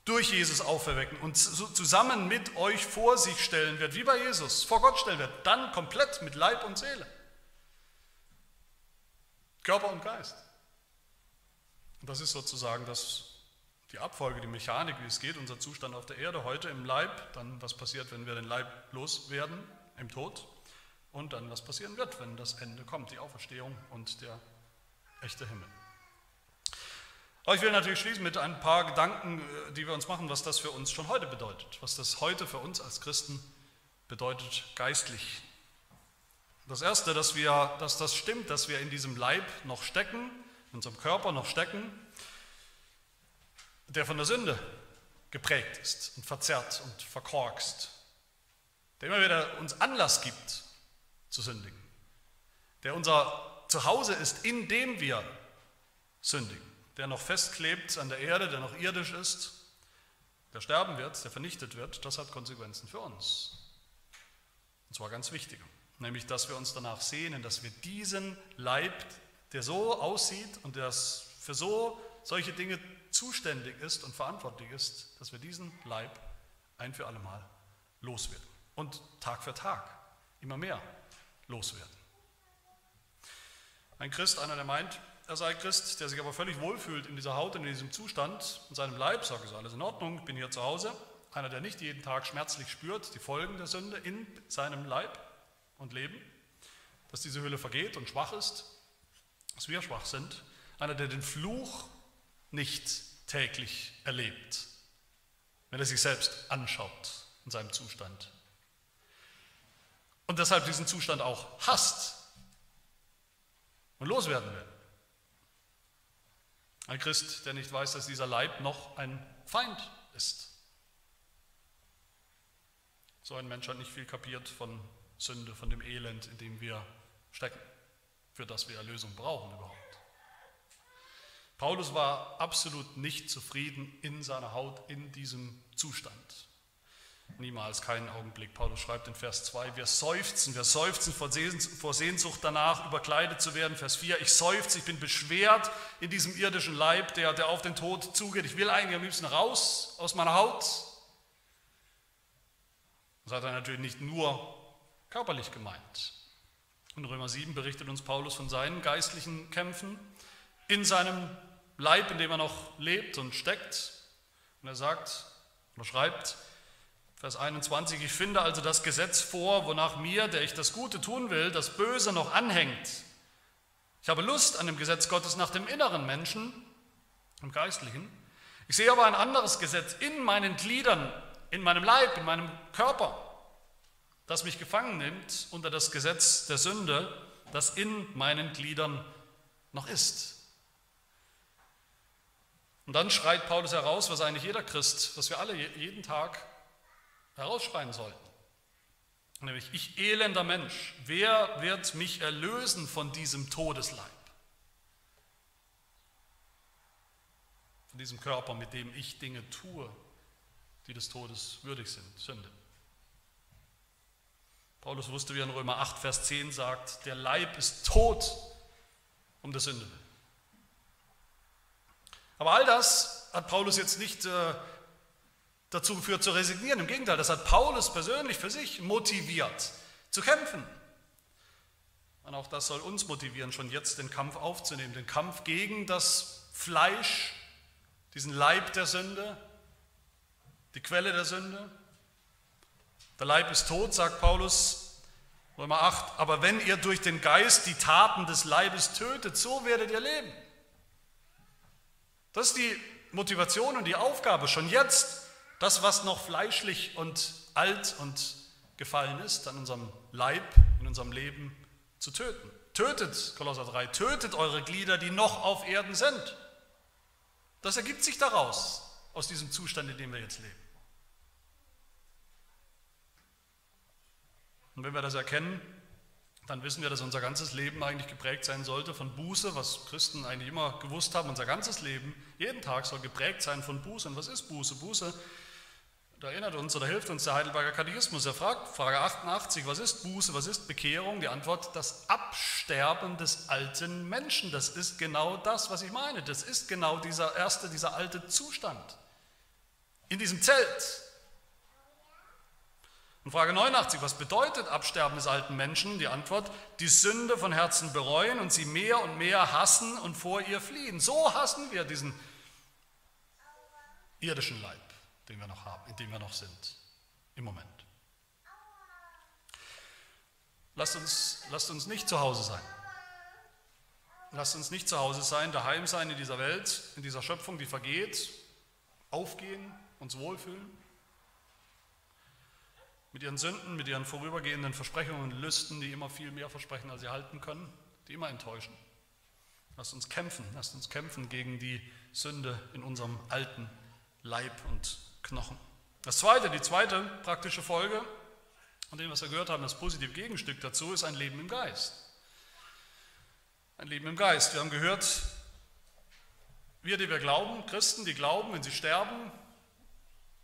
durch Jesus auferwecken und zusammen mit euch vor sich stellen wird, wie bei Jesus, vor Gott stellen wird, dann komplett mit Leib und Seele, Körper und Geist. Und das ist sozusagen das, die Abfolge, die Mechanik, wie es geht, unser Zustand auf der Erde, heute im Leib, dann was passiert, wenn wir den Leib loswerden, im Tod, und dann was passieren wird, wenn das Ende kommt, die Auferstehung und der echte Himmel. Aber ich will natürlich schließen mit ein paar Gedanken, äh, die wir uns machen, was das für uns schon heute bedeutet, was das heute für uns als Christen bedeutet geistlich. Das Erste, dass, wir, dass das stimmt, dass wir in diesem Leib noch stecken, in unserem Körper noch stecken, der von der Sünde geprägt ist und verzerrt und verkorkst, der immer wieder uns Anlass gibt zu sündigen, der unser Zuhause ist, in dem wir sündigen, der noch festklebt an der Erde, der noch irdisch ist, der sterben wird, der vernichtet wird, das hat Konsequenzen für uns. Und zwar ganz wichtige, nämlich dass wir uns danach sehnen, dass wir diesen Leib der so aussieht und der für so solche Dinge zuständig ist und verantwortlich ist, dass wir diesen Leib ein für alle Mal loswerden. Und Tag für Tag immer mehr loswerden. Ein Christ, einer, der meint, er sei Christ, der sich aber völlig wohlfühlt in dieser Haut, in diesem Zustand, in seinem Leib, sagt, ist alles in Ordnung, ich bin hier zu Hause. Einer, der nicht jeden Tag schmerzlich spürt, die Folgen der Sünde in seinem Leib und Leben, dass diese Hülle vergeht und schwach ist, dass wir schwach sind. Einer, der den Fluch nicht täglich erlebt, wenn er sich selbst anschaut in seinem Zustand. Und deshalb diesen Zustand auch hasst und loswerden will. Ein Christ, der nicht weiß, dass dieser Leib noch ein Feind ist. So ein Mensch hat nicht viel kapiert von Sünde, von dem Elend, in dem wir stecken, für das wir Erlösung brauchen überhaupt. Paulus war absolut nicht zufrieden in seiner Haut, in diesem Zustand. Niemals, keinen Augenblick. Paulus schreibt in Vers 2, wir seufzen, wir seufzen vor Sehnsucht danach, überkleidet zu werden. Vers 4, ich seufze, ich bin beschwert in diesem irdischen Leib, der, der auf den Tod zugeht. Ich will eigentlich am liebsten raus aus meiner Haut. Das hat er natürlich nicht nur körperlich gemeint. In Römer 7 berichtet uns Paulus von seinen geistlichen Kämpfen in seinem Leib, in dem er noch lebt und steckt. Und er sagt oder schreibt, Vers 21, ich finde also das Gesetz vor, wonach mir, der ich das Gute tun will, das Böse noch anhängt. Ich habe Lust an dem Gesetz Gottes nach dem inneren Menschen, im Geistlichen. Ich sehe aber ein anderes Gesetz in meinen Gliedern, in meinem Leib, in meinem Körper, das mich gefangen nimmt unter das Gesetz der Sünde, das in meinen Gliedern noch ist. Und dann schreit Paulus heraus, was eigentlich jeder Christ, was wir alle jeden Tag herausschreien sollten. Nämlich, ich elender Mensch, wer wird mich erlösen von diesem Todesleib? Von diesem Körper, mit dem ich Dinge tue, die des Todes würdig sind, Sünde. Paulus wusste, wie er in Römer 8, Vers 10 sagt, der Leib ist tot um der Sünde. Aber all das hat Paulus jetzt nicht äh, dazu geführt zu resignieren. Im Gegenteil, das hat Paulus persönlich für sich motiviert zu kämpfen. Und auch das soll uns motivieren, schon jetzt den Kampf aufzunehmen, den Kampf gegen das Fleisch, diesen Leib der Sünde, die Quelle der Sünde. Der Leib ist tot, sagt Paulus, Römer 8, aber wenn ihr durch den Geist die Taten des Leibes tötet, so werdet ihr leben. Das ist die Motivation und die Aufgabe schon jetzt das, was noch fleischlich und alt und gefallen ist, an unserem Leib, in unserem Leben zu töten. Tötet, Kolosser 3, tötet eure Glieder, die noch auf Erden sind. Das ergibt sich daraus, aus diesem Zustand, in dem wir jetzt leben. Und wenn wir das erkennen, dann wissen wir, dass unser ganzes Leben eigentlich geprägt sein sollte von Buße, was Christen eigentlich immer gewusst haben. Unser ganzes Leben, jeden Tag soll geprägt sein von Buße. Und was ist Buße? Buße da erinnert uns oder hilft uns der Heidelberger Katechismus. Er fragt, Frage 88, was ist Buße, was ist Bekehrung? Die Antwort, das Absterben des alten Menschen. Das ist genau das, was ich meine. Das ist genau dieser erste, dieser alte Zustand. In diesem Zelt. Und Frage 89, was bedeutet Absterben des alten Menschen? Die Antwort, die Sünde von Herzen bereuen und sie mehr und mehr hassen und vor ihr fliehen. So hassen wir diesen irdischen Leib den wir noch haben, in dem wir noch sind, im Moment. Lasst uns, lasst uns nicht zu Hause sein. Lasst uns nicht zu Hause sein, daheim sein in dieser Welt, in dieser Schöpfung, die vergeht, aufgehen, uns wohlfühlen. Mit ihren Sünden, mit ihren vorübergehenden Versprechungen und Lüsten, die immer viel mehr versprechen, als sie halten können, die immer enttäuschen. Lasst uns kämpfen, lasst uns kämpfen gegen die Sünde in unserem alten Leib und Knochen. Das zweite, die zweite praktische Folge von dem, was wir gehört haben, das positive Gegenstück dazu ist ein Leben im Geist. Ein Leben im Geist. Wir haben gehört, wir, die wir glauben, Christen, die glauben, wenn sie sterben,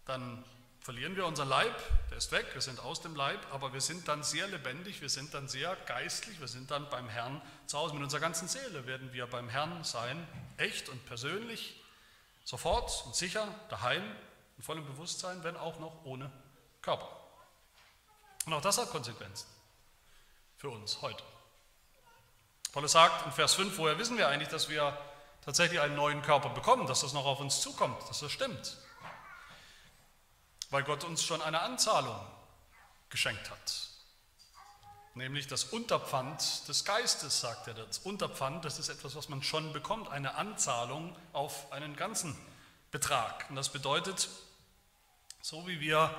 dann verlieren wir unseren Leib, der ist weg, wir sind aus dem Leib, aber wir sind dann sehr lebendig, wir sind dann sehr geistlich, wir sind dann beim Herrn zu Hause. Mit unserer ganzen Seele werden wir beim Herrn sein, echt und persönlich. Sofort und sicher, daheim, in vollem Bewusstsein, wenn auch noch ohne Körper. Und auch das hat Konsequenzen für uns heute. Paulus sagt in Vers 5, woher wissen wir eigentlich, dass wir tatsächlich einen neuen Körper bekommen, dass das noch auf uns zukommt, dass das stimmt? Weil Gott uns schon eine Anzahlung geschenkt hat. Nämlich das Unterpfand des Geistes, sagt er. Das Unterpfand, das ist etwas, was man schon bekommt, eine Anzahlung auf einen ganzen Betrag. Und das bedeutet, so wie wir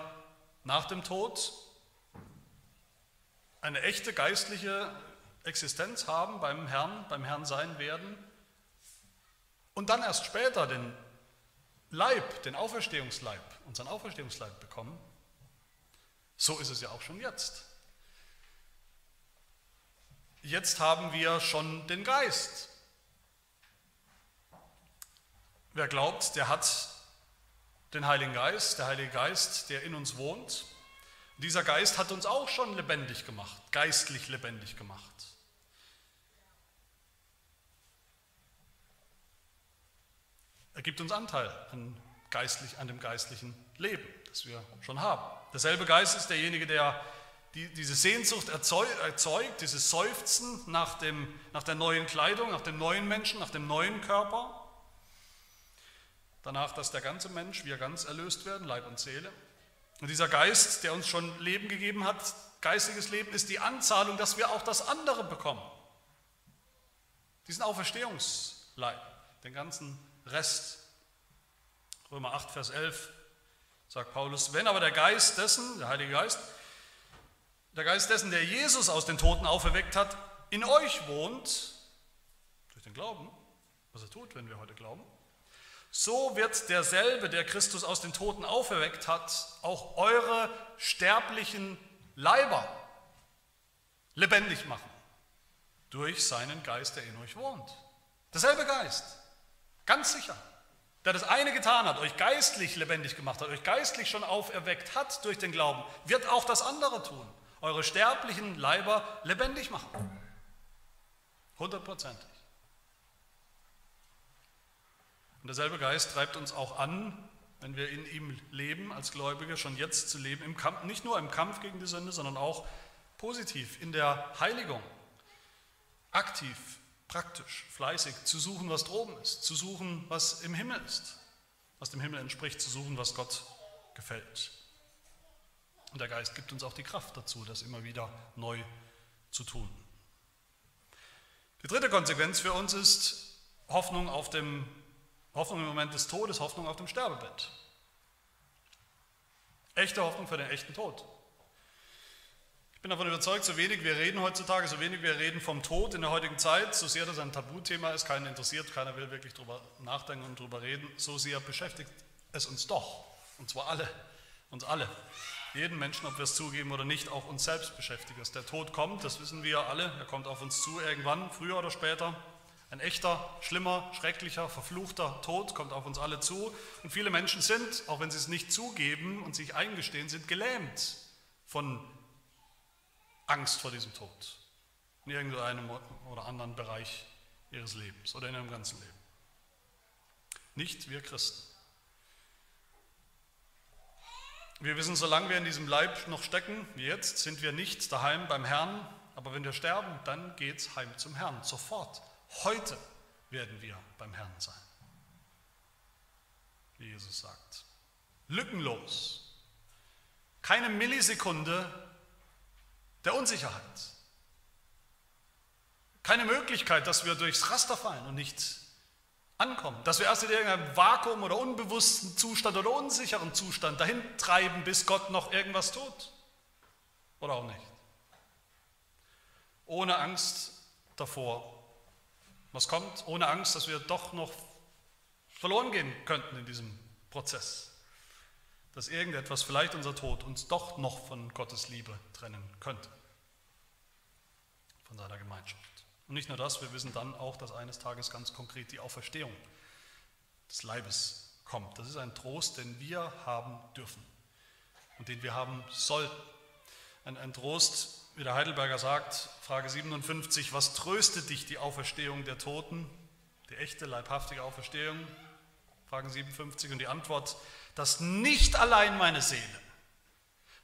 nach dem Tod eine echte geistliche Existenz haben beim Herrn, beim Herrn sein werden und dann erst später den Leib, den Auferstehungsleib, unseren Auferstehungsleib bekommen, so ist es ja auch schon jetzt. Jetzt haben wir schon den Geist. Wer glaubt, der hat den Heiligen Geist, der Heilige Geist, der in uns wohnt. Dieser Geist hat uns auch schon lebendig gemacht, geistlich lebendig gemacht. Er gibt uns Anteil an, geistlich, an dem geistlichen Leben, das wir schon haben. Derselbe Geist ist derjenige, der die, diese Sehnsucht erzeugt, dieses Seufzen nach, dem, nach der neuen Kleidung, nach dem neuen Menschen, nach dem neuen Körper. Danach, dass der ganze Mensch, wir ganz erlöst werden, Leib und Seele. Und dieser Geist, der uns schon Leben gegeben hat, geistiges Leben, ist die Anzahlung, dass wir auch das andere bekommen. Diesen Auferstehungsleib, den ganzen Rest. Römer 8, Vers 11 sagt Paulus, wenn aber der Geist dessen, der Heilige Geist, der Geist dessen, der Jesus aus den Toten auferweckt hat, in euch wohnt, durch den Glauben, was er tut, wenn wir heute glauben, so wird derselbe, der Christus aus den Toten auferweckt hat, auch eure sterblichen Leiber lebendig machen, durch seinen Geist, der in euch wohnt. Derselbe Geist, ganz sicher, der das eine getan hat, euch geistlich lebendig gemacht hat, euch geistlich schon auferweckt hat durch den Glauben, wird auch das andere tun eure sterblichen Leiber lebendig machen. Hundertprozentig. Und derselbe Geist treibt uns auch an, wenn wir in ihm leben, als Gläubige, schon jetzt zu leben, im Kampf, nicht nur im Kampf gegen die Sünde, sondern auch positiv in der Heiligung, aktiv, praktisch, fleißig, zu suchen, was droben ist, zu suchen, was im Himmel ist, was dem Himmel entspricht, zu suchen, was Gott gefällt. Und der Geist gibt uns auch die Kraft dazu, das immer wieder neu zu tun. Die dritte Konsequenz für uns ist Hoffnung, auf dem, Hoffnung im Moment des Todes, Hoffnung auf dem Sterbebett. Echte Hoffnung für den echten Tod. Ich bin davon überzeugt, so wenig wir reden heutzutage, so wenig wir reden vom Tod in der heutigen Zeit, so sehr das ein Tabuthema ist, keinen interessiert, keiner will wirklich darüber nachdenken und darüber reden, so sehr beschäftigt es uns doch. Und zwar alle, uns alle jeden Menschen, ob wir es zugeben oder nicht, auch uns selbst beschäftigt ist. Der Tod kommt, das wissen wir alle, er kommt auf uns zu irgendwann, früher oder später. Ein echter, schlimmer, schrecklicher, verfluchter Tod kommt auf uns alle zu. Und viele Menschen sind, auch wenn sie es nicht zugeben und sich eingestehen, sind gelähmt von Angst vor diesem Tod. In irgendeinem oder anderen Bereich ihres Lebens oder in ihrem ganzen Leben. Nicht wir Christen. Wir wissen, solange wir in diesem Leib noch stecken, wie jetzt, sind wir nicht daheim beim Herrn, aber wenn wir sterben, dann geht es heim zum Herrn. Sofort, heute werden wir beim Herrn sein. Wie Jesus sagt. Lückenlos. Keine Millisekunde der Unsicherheit. Keine Möglichkeit, dass wir durchs Raster fallen und nicht ankommen. Dass wir erst in irgendeinem Vakuum oder unbewussten Zustand oder unsicheren Zustand dahin treiben, bis Gott noch irgendwas tut. Oder auch nicht. Ohne Angst davor, was kommt, ohne Angst, dass wir doch noch verloren gehen könnten in diesem Prozess. Dass irgendetwas, vielleicht unser Tod, uns doch noch von Gottes Liebe trennen könnte. Von seiner Gemeinschaft. Und nicht nur das, wir wissen dann auch, dass eines Tages ganz konkret die Auferstehung des Leibes kommt. Das ist ein Trost, den wir haben dürfen und den wir haben sollten. Ein, ein Trost, wie der Heidelberger sagt, Frage 57, was tröstet dich die Auferstehung der Toten, die echte, leibhaftige Auferstehung? Fragen 57 und die Antwort, dass nicht allein meine Seele,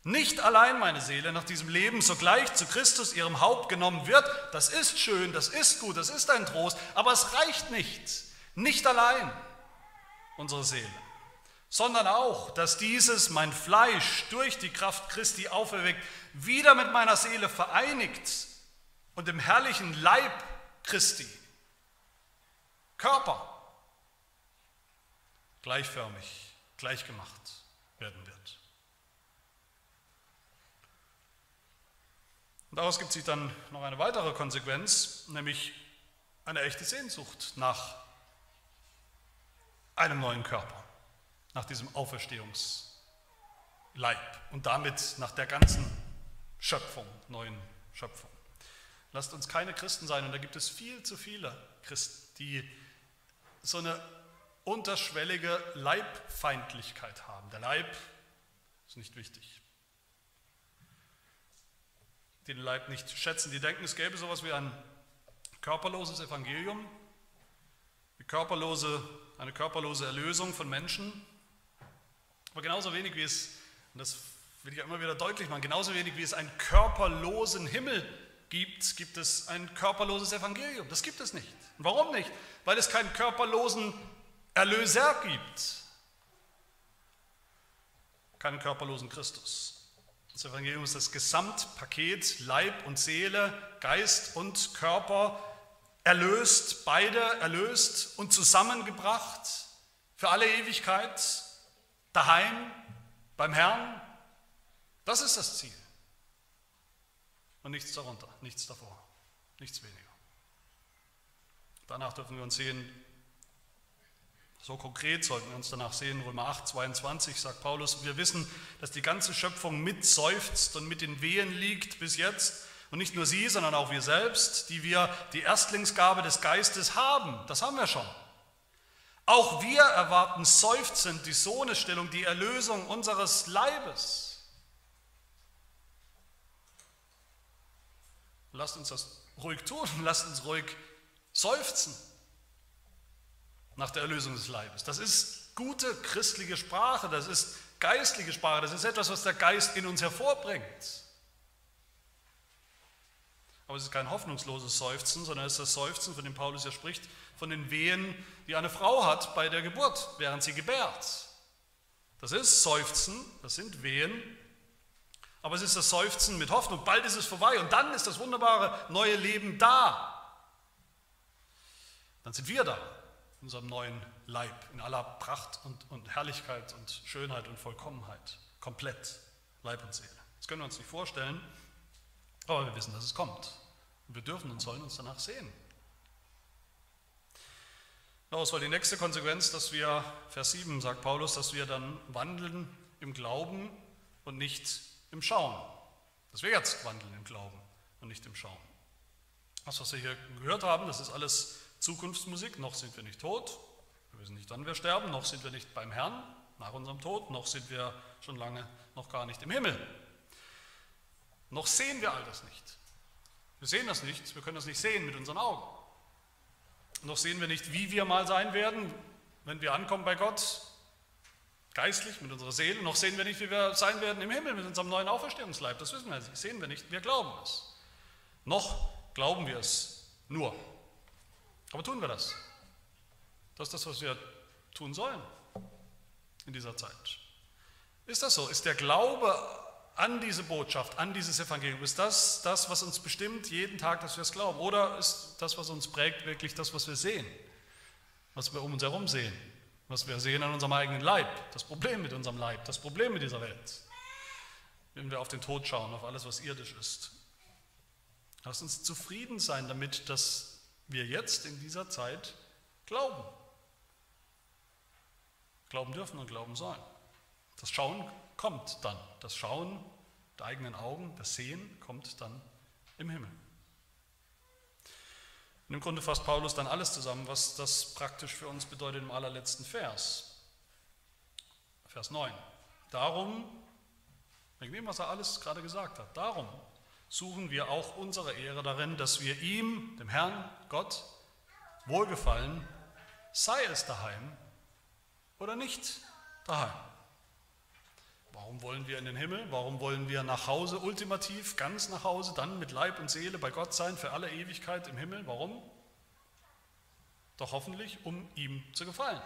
nicht allein meine Seele nach diesem Leben sogleich zu Christus, ihrem Haupt, genommen wird. Das ist schön, das ist gut, das ist ein Trost, aber es reicht nicht. Nicht allein unsere Seele, sondern auch, dass dieses mein Fleisch durch die Kraft Christi auferweckt, wieder mit meiner Seele vereinigt und im herrlichen Leib Christi, Körper, gleichförmig, gleichgemacht werden wird. Und daraus gibt sich dann noch eine weitere Konsequenz, nämlich eine echte Sehnsucht nach einem neuen Körper, nach diesem Auferstehungsleib und damit nach der ganzen Schöpfung, neuen Schöpfung. Lasst uns keine Christen sein, und da gibt es viel zu viele Christen, die so eine unterschwellige Leibfeindlichkeit haben. Der Leib ist nicht wichtig. Den Leib nicht schätzen, die denken, es gäbe sowas wie ein körperloses Evangelium, eine körperlose, eine körperlose Erlösung von Menschen. Aber genauso wenig wie es, und das will ich ja immer wieder deutlich machen, genauso wenig wie es einen körperlosen Himmel gibt, gibt es ein körperloses Evangelium. Das gibt es nicht. Warum nicht? Weil es keinen körperlosen Erlöser gibt. Keinen körperlosen Christus. Das Evangelium ist das Gesamtpaket Leib und Seele, Geist und Körper erlöst, beide erlöst und zusammengebracht für alle Ewigkeit, daheim, beim Herrn. Das ist das Ziel. Und nichts darunter, nichts davor, nichts weniger. Danach dürfen wir uns sehen, so konkret sollten wir uns danach sehen, Römer 8, 22 sagt Paulus, wir wissen, dass die ganze Schöpfung mitseufzt und mit den Wehen liegt bis jetzt. Und nicht nur sie, sondern auch wir selbst, die wir die Erstlingsgabe des Geistes haben. Das haben wir schon. Auch wir erwarten seufzend die Sohnestellung, die Erlösung unseres Leibes. Lasst uns das ruhig tun, (laughs) lasst uns ruhig seufzen nach der Erlösung des Leibes. Das ist gute christliche Sprache, das ist geistliche Sprache, das ist etwas, was der Geist in uns hervorbringt. Aber es ist kein hoffnungsloses Seufzen, sondern es ist das Seufzen, von dem Paulus ja spricht, von den Wehen, die eine Frau hat bei der Geburt, während sie gebärt. Das ist Seufzen, das sind Wehen, aber es ist das Seufzen mit Hoffnung. Bald ist es vorbei und dann ist das wunderbare neue Leben da. Dann sind wir da, unserem neuen Leib, in aller Pracht und, und Herrlichkeit und Schönheit und Vollkommenheit. Komplett, Leib und Seele. Das können wir uns nicht vorstellen, aber wir wissen, dass es kommt. Und wir dürfen und sollen uns danach sehen. Daraus war die nächste Konsequenz, dass wir, Vers 7 sagt Paulus, dass wir dann wandeln im Glauben und nicht im Schauen. Dass wir jetzt wandeln im Glauben und nicht im Schauen. Das, was wir hier gehört haben, das ist alles Zukunftsmusik. Noch sind wir nicht tot, wir wissen nicht, wann wir sterben, noch sind wir nicht beim Herrn nach unserem Tod, noch sind wir schon lange noch gar nicht im Himmel. Noch sehen wir all das nicht. Wir sehen das nicht, wir können das nicht sehen mit unseren Augen. Noch sehen wir nicht, wie wir mal sein werden, wenn wir ankommen bei Gott, geistlich mit unserer Seele. Noch sehen wir nicht, wie wir sein werden im Himmel mit unserem neuen Auferstehungsleib. Das wissen wir nicht, sehen wir nicht, wir glauben es. Noch glauben wir es nur. Aber tun wir das? Das ist das, was wir tun sollen in dieser Zeit. Ist das so? Ist der Glaube an diese Botschaft, an dieses Evangelium, ist das das, was uns bestimmt jeden Tag, dass wir es glauben? Oder ist das, was uns prägt, wirklich das, was wir sehen, was wir um uns herum sehen, was wir sehen an unserem eigenen Leib, das Problem mit unserem Leib, das Problem mit dieser Welt, wenn wir auf den Tod schauen, auf alles, was irdisch ist? Lasst uns zufrieden sein damit, dass wir jetzt in dieser Zeit glauben. Glauben dürfen und glauben sollen. Das Schauen kommt dann. Das Schauen der eigenen Augen, das Sehen kommt dann im Himmel. Und im Grunde fasst Paulus dann alles zusammen, was das praktisch für uns bedeutet im allerletzten Vers. Vers 9. Darum, wegen dem, was er alles gerade gesagt hat, darum suchen wir auch unsere Ehre darin, dass wir ihm, dem Herrn, Gott, wohlgefallen, sei es daheim oder nicht daheim? Warum wollen wir in den Himmel? Warum wollen wir nach Hause, ultimativ, ganz nach Hause, dann mit Leib und Seele bei Gott sein, für alle Ewigkeit im Himmel? Warum? Doch hoffentlich, um ihm zu gefallen.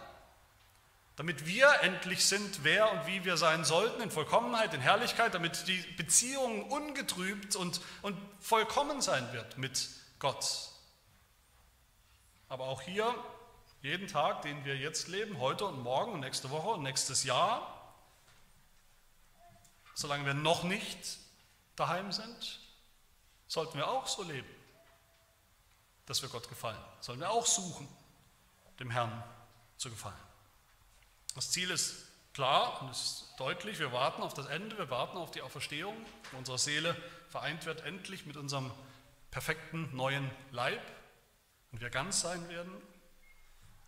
Damit wir endlich sind, wer und wie wir sein sollten, in Vollkommenheit, in Herrlichkeit, damit die Beziehung ungetrübt und, und vollkommen sein wird mit Gott. Aber auch hier, jeden Tag, den wir jetzt leben, heute und morgen und nächste Woche und nächstes Jahr, solange wir noch nicht daheim sind, sollten wir auch so leben, dass wir Gott gefallen. Sollen wir auch suchen, dem Herrn zu gefallen. Das Ziel ist klar und ist deutlich. Wir warten auf das Ende, wir warten auf die Auferstehung, wo unsere Seele vereint wird endlich mit unserem perfekten neuen Leib und wir ganz sein werden.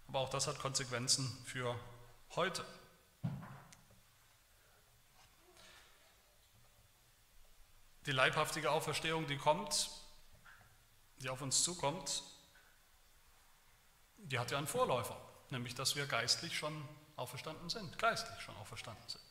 Aber auch das hat Konsequenzen für heute. Die leibhaftige Auferstehung, die kommt, die auf uns zukommt, die hat ja einen Vorläufer, nämlich dass wir geistlich schon auferstanden sind, geistlich schon auferstanden sind.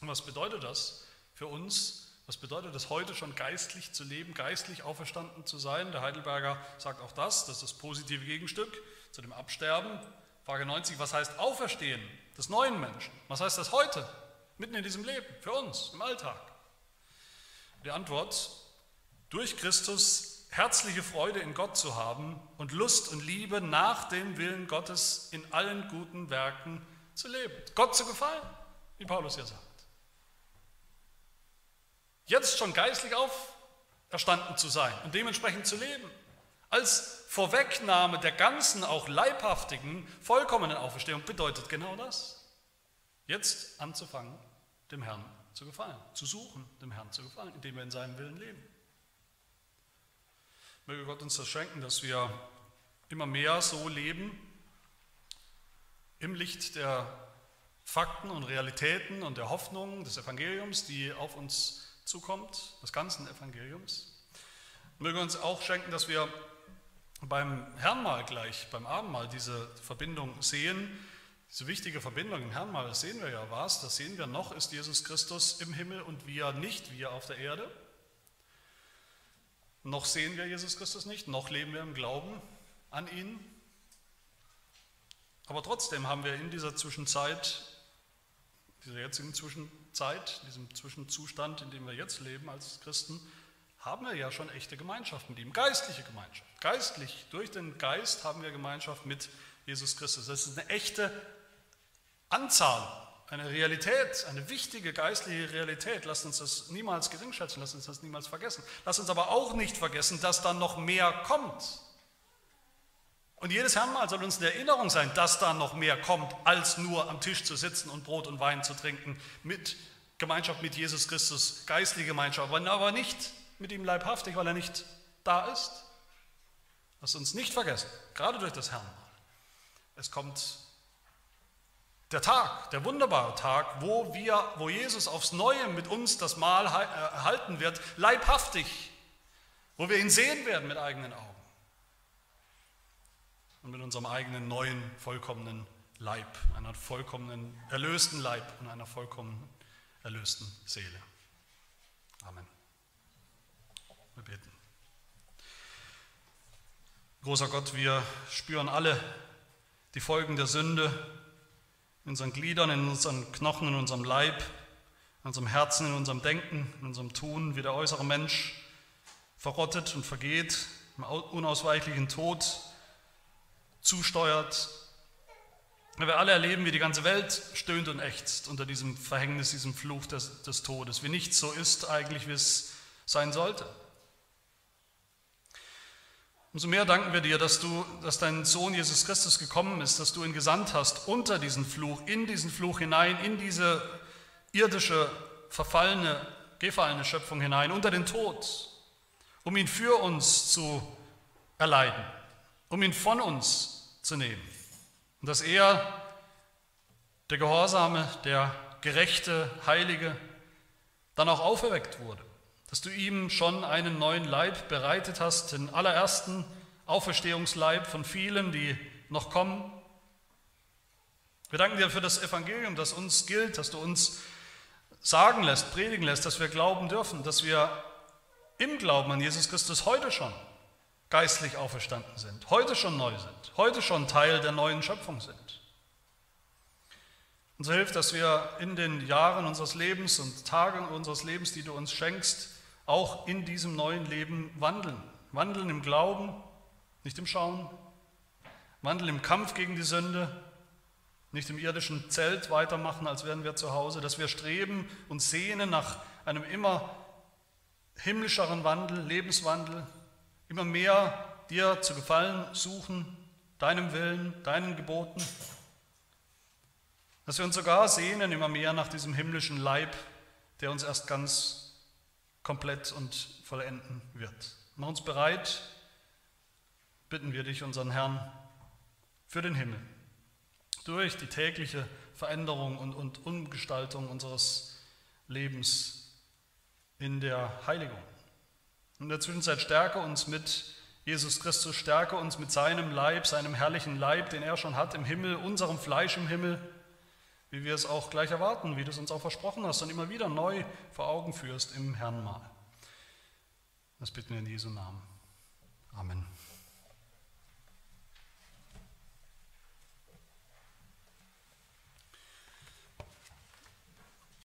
Und was bedeutet das für uns? Was bedeutet es heute schon geistlich zu leben, geistlich auferstanden zu sein? Der Heidelberger sagt auch das, das ist das positive Gegenstück zu dem Absterben. Frage 90, was heißt Auferstehen des neuen Menschen? Was heißt das heute, mitten in diesem Leben, für uns, im Alltag? Die Antwort, durch Christus herzliche Freude in Gott zu haben und Lust und Liebe nach dem Willen Gottes in allen guten Werken zu leben. Gott zu gefallen, wie Paulus ja sagt. Jetzt schon geistlich auferstanden zu sein und dementsprechend zu leben. Als Vorwegnahme der ganzen, auch leibhaftigen, vollkommenen Auferstehung bedeutet genau das. Jetzt anzufangen, dem Herrn zu gefallen, zu suchen, dem Herrn zu gefallen, indem wir in seinem Willen leben. Möge Gott uns das schenken, dass wir immer mehr so leben, im Licht der Fakten und Realitäten und der Hoffnung des Evangeliums, die auf uns zukommt, des ganzen Evangeliums. Möge uns auch schenken, dass wir beim Herrnmal gleich, beim Abendmahl diese Verbindung sehen, diese wichtige Verbindung im Herrnmal, das sehen wir ja was, das sehen wir noch, ist Jesus Christus im Himmel und wir nicht, wir auf der Erde. Noch sehen wir Jesus Christus nicht, noch leben wir im Glauben an ihn. Aber trotzdem haben wir in dieser Zwischenzeit, dieser jetzigen Zwischenzeit, diesem Zwischenzustand, in dem wir jetzt leben als Christen, haben wir ja schon echte Gemeinschaft mit ihm, geistliche Gemeinschaft. Geistlich, durch den Geist haben wir Gemeinschaft mit Jesus Christus. Das ist eine echte Anzahl, eine Realität, eine wichtige geistliche Realität. Lasst uns das niemals geringschätzen, lasst uns das niemals vergessen. Lasst uns aber auch nicht vergessen, dass dann noch mehr kommt. Und jedes Herrnmal soll uns eine Erinnerung sein, dass da noch mehr kommt, als nur am Tisch zu sitzen und Brot und Wein zu trinken, mit Gemeinschaft mit Jesus Christus, geistliche Gemeinschaft, aber nicht mit ihm leibhaftig, weil er nicht da ist. Lasst uns nicht vergessen, gerade durch das Herrnmal. Es kommt der Tag, der wunderbare Tag, wo, wir, wo Jesus aufs Neue mit uns das Mahl äh, halten wird, leibhaftig, wo wir ihn sehen werden mit eigenen Augen und mit unserem eigenen neuen, vollkommenen Leib, einer vollkommenen, erlösten Leib und einer vollkommen erlösten Seele. Amen. Wir beten. Großer Gott, wir spüren alle die Folgen der Sünde in unseren Gliedern, in unseren Knochen, in unserem Leib, in unserem Herzen, in unserem Denken, in unserem Tun, wie der äußere Mensch verrottet und vergeht, im unausweichlichen Tod zusteuert. Wir alle erleben, wie die ganze Welt stöhnt und ächzt unter diesem Verhängnis, diesem Fluch des, des Todes, wie nichts so ist eigentlich, wie es sein sollte. Umso mehr danken wir dir, dass, du, dass dein Sohn Jesus Christus gekommen ist, dass du ihn gesandt hast unter diesen Fluch, in diesen Fluch hinein, in diese irdische, verfallene, gefallene Schöpfung hinein, unter den Tod, um ihn für uns zu erleiden, um ihn von uns zu nehmen. Und dass er, der Gehorsame, der gerechte, heilige, dann auch auferweckt wurde dass du ihm schon einen neuen Leib bereitet hast, den allerersten Auferstehungsleib von vielen, die noch kommen. Wir danken dir für das Evangelium, das uns gilt, dass du uns sagen lässt, predigen lässt, dass wir glauben dürfen, dass wir im Glauben an Jesus Christus heute schon geistlich auferstanden sind, heute schon neu sind, heute schon Teil der neuen Schöpfung sind. Und so hilft, dass wir in den Jahren unseres Lebens und Tagen unseres Lebens, die du uns schenkst, auch in diesem neuen Leben wandeln. Wandeln im Glauben, nicht im Schauen. Wandeln im Kampf gegen die Sünde, nicht im irdischen Zelt weitermachen, als wären wir zu Hause. Dass wir streben und sehnen nach einem immer himmlischeren Wandel, Lebenswandel, immer mehr dir zu gefallen suchen, deinem Willen, deinen Geboten. Dass wir uns sogar sehnen immer mehr nach diesem himmlischen Leib, der uns erst ganz komplett und vollenden wird. Mach uns bereit, bitten wir dich, unseren Herrn, für den Himmel, durch die tägliche Veränderung und, und Umgestaltung unseres Lebens in der Heiligung. In der Zwischenzeit stärke uns mit Jesus Christus, stärke uns mit seinem Leib, seinem herrlichen Leib, den er schon hat im Himmel, unserem Fleisch im Himmel, wie wir es auch gleich erwarten, wie du es uns auch versprochen hast und immer wieder neu vor Augen führst im Herrn mal. Das bitten wir in Jesu Namen. Amen.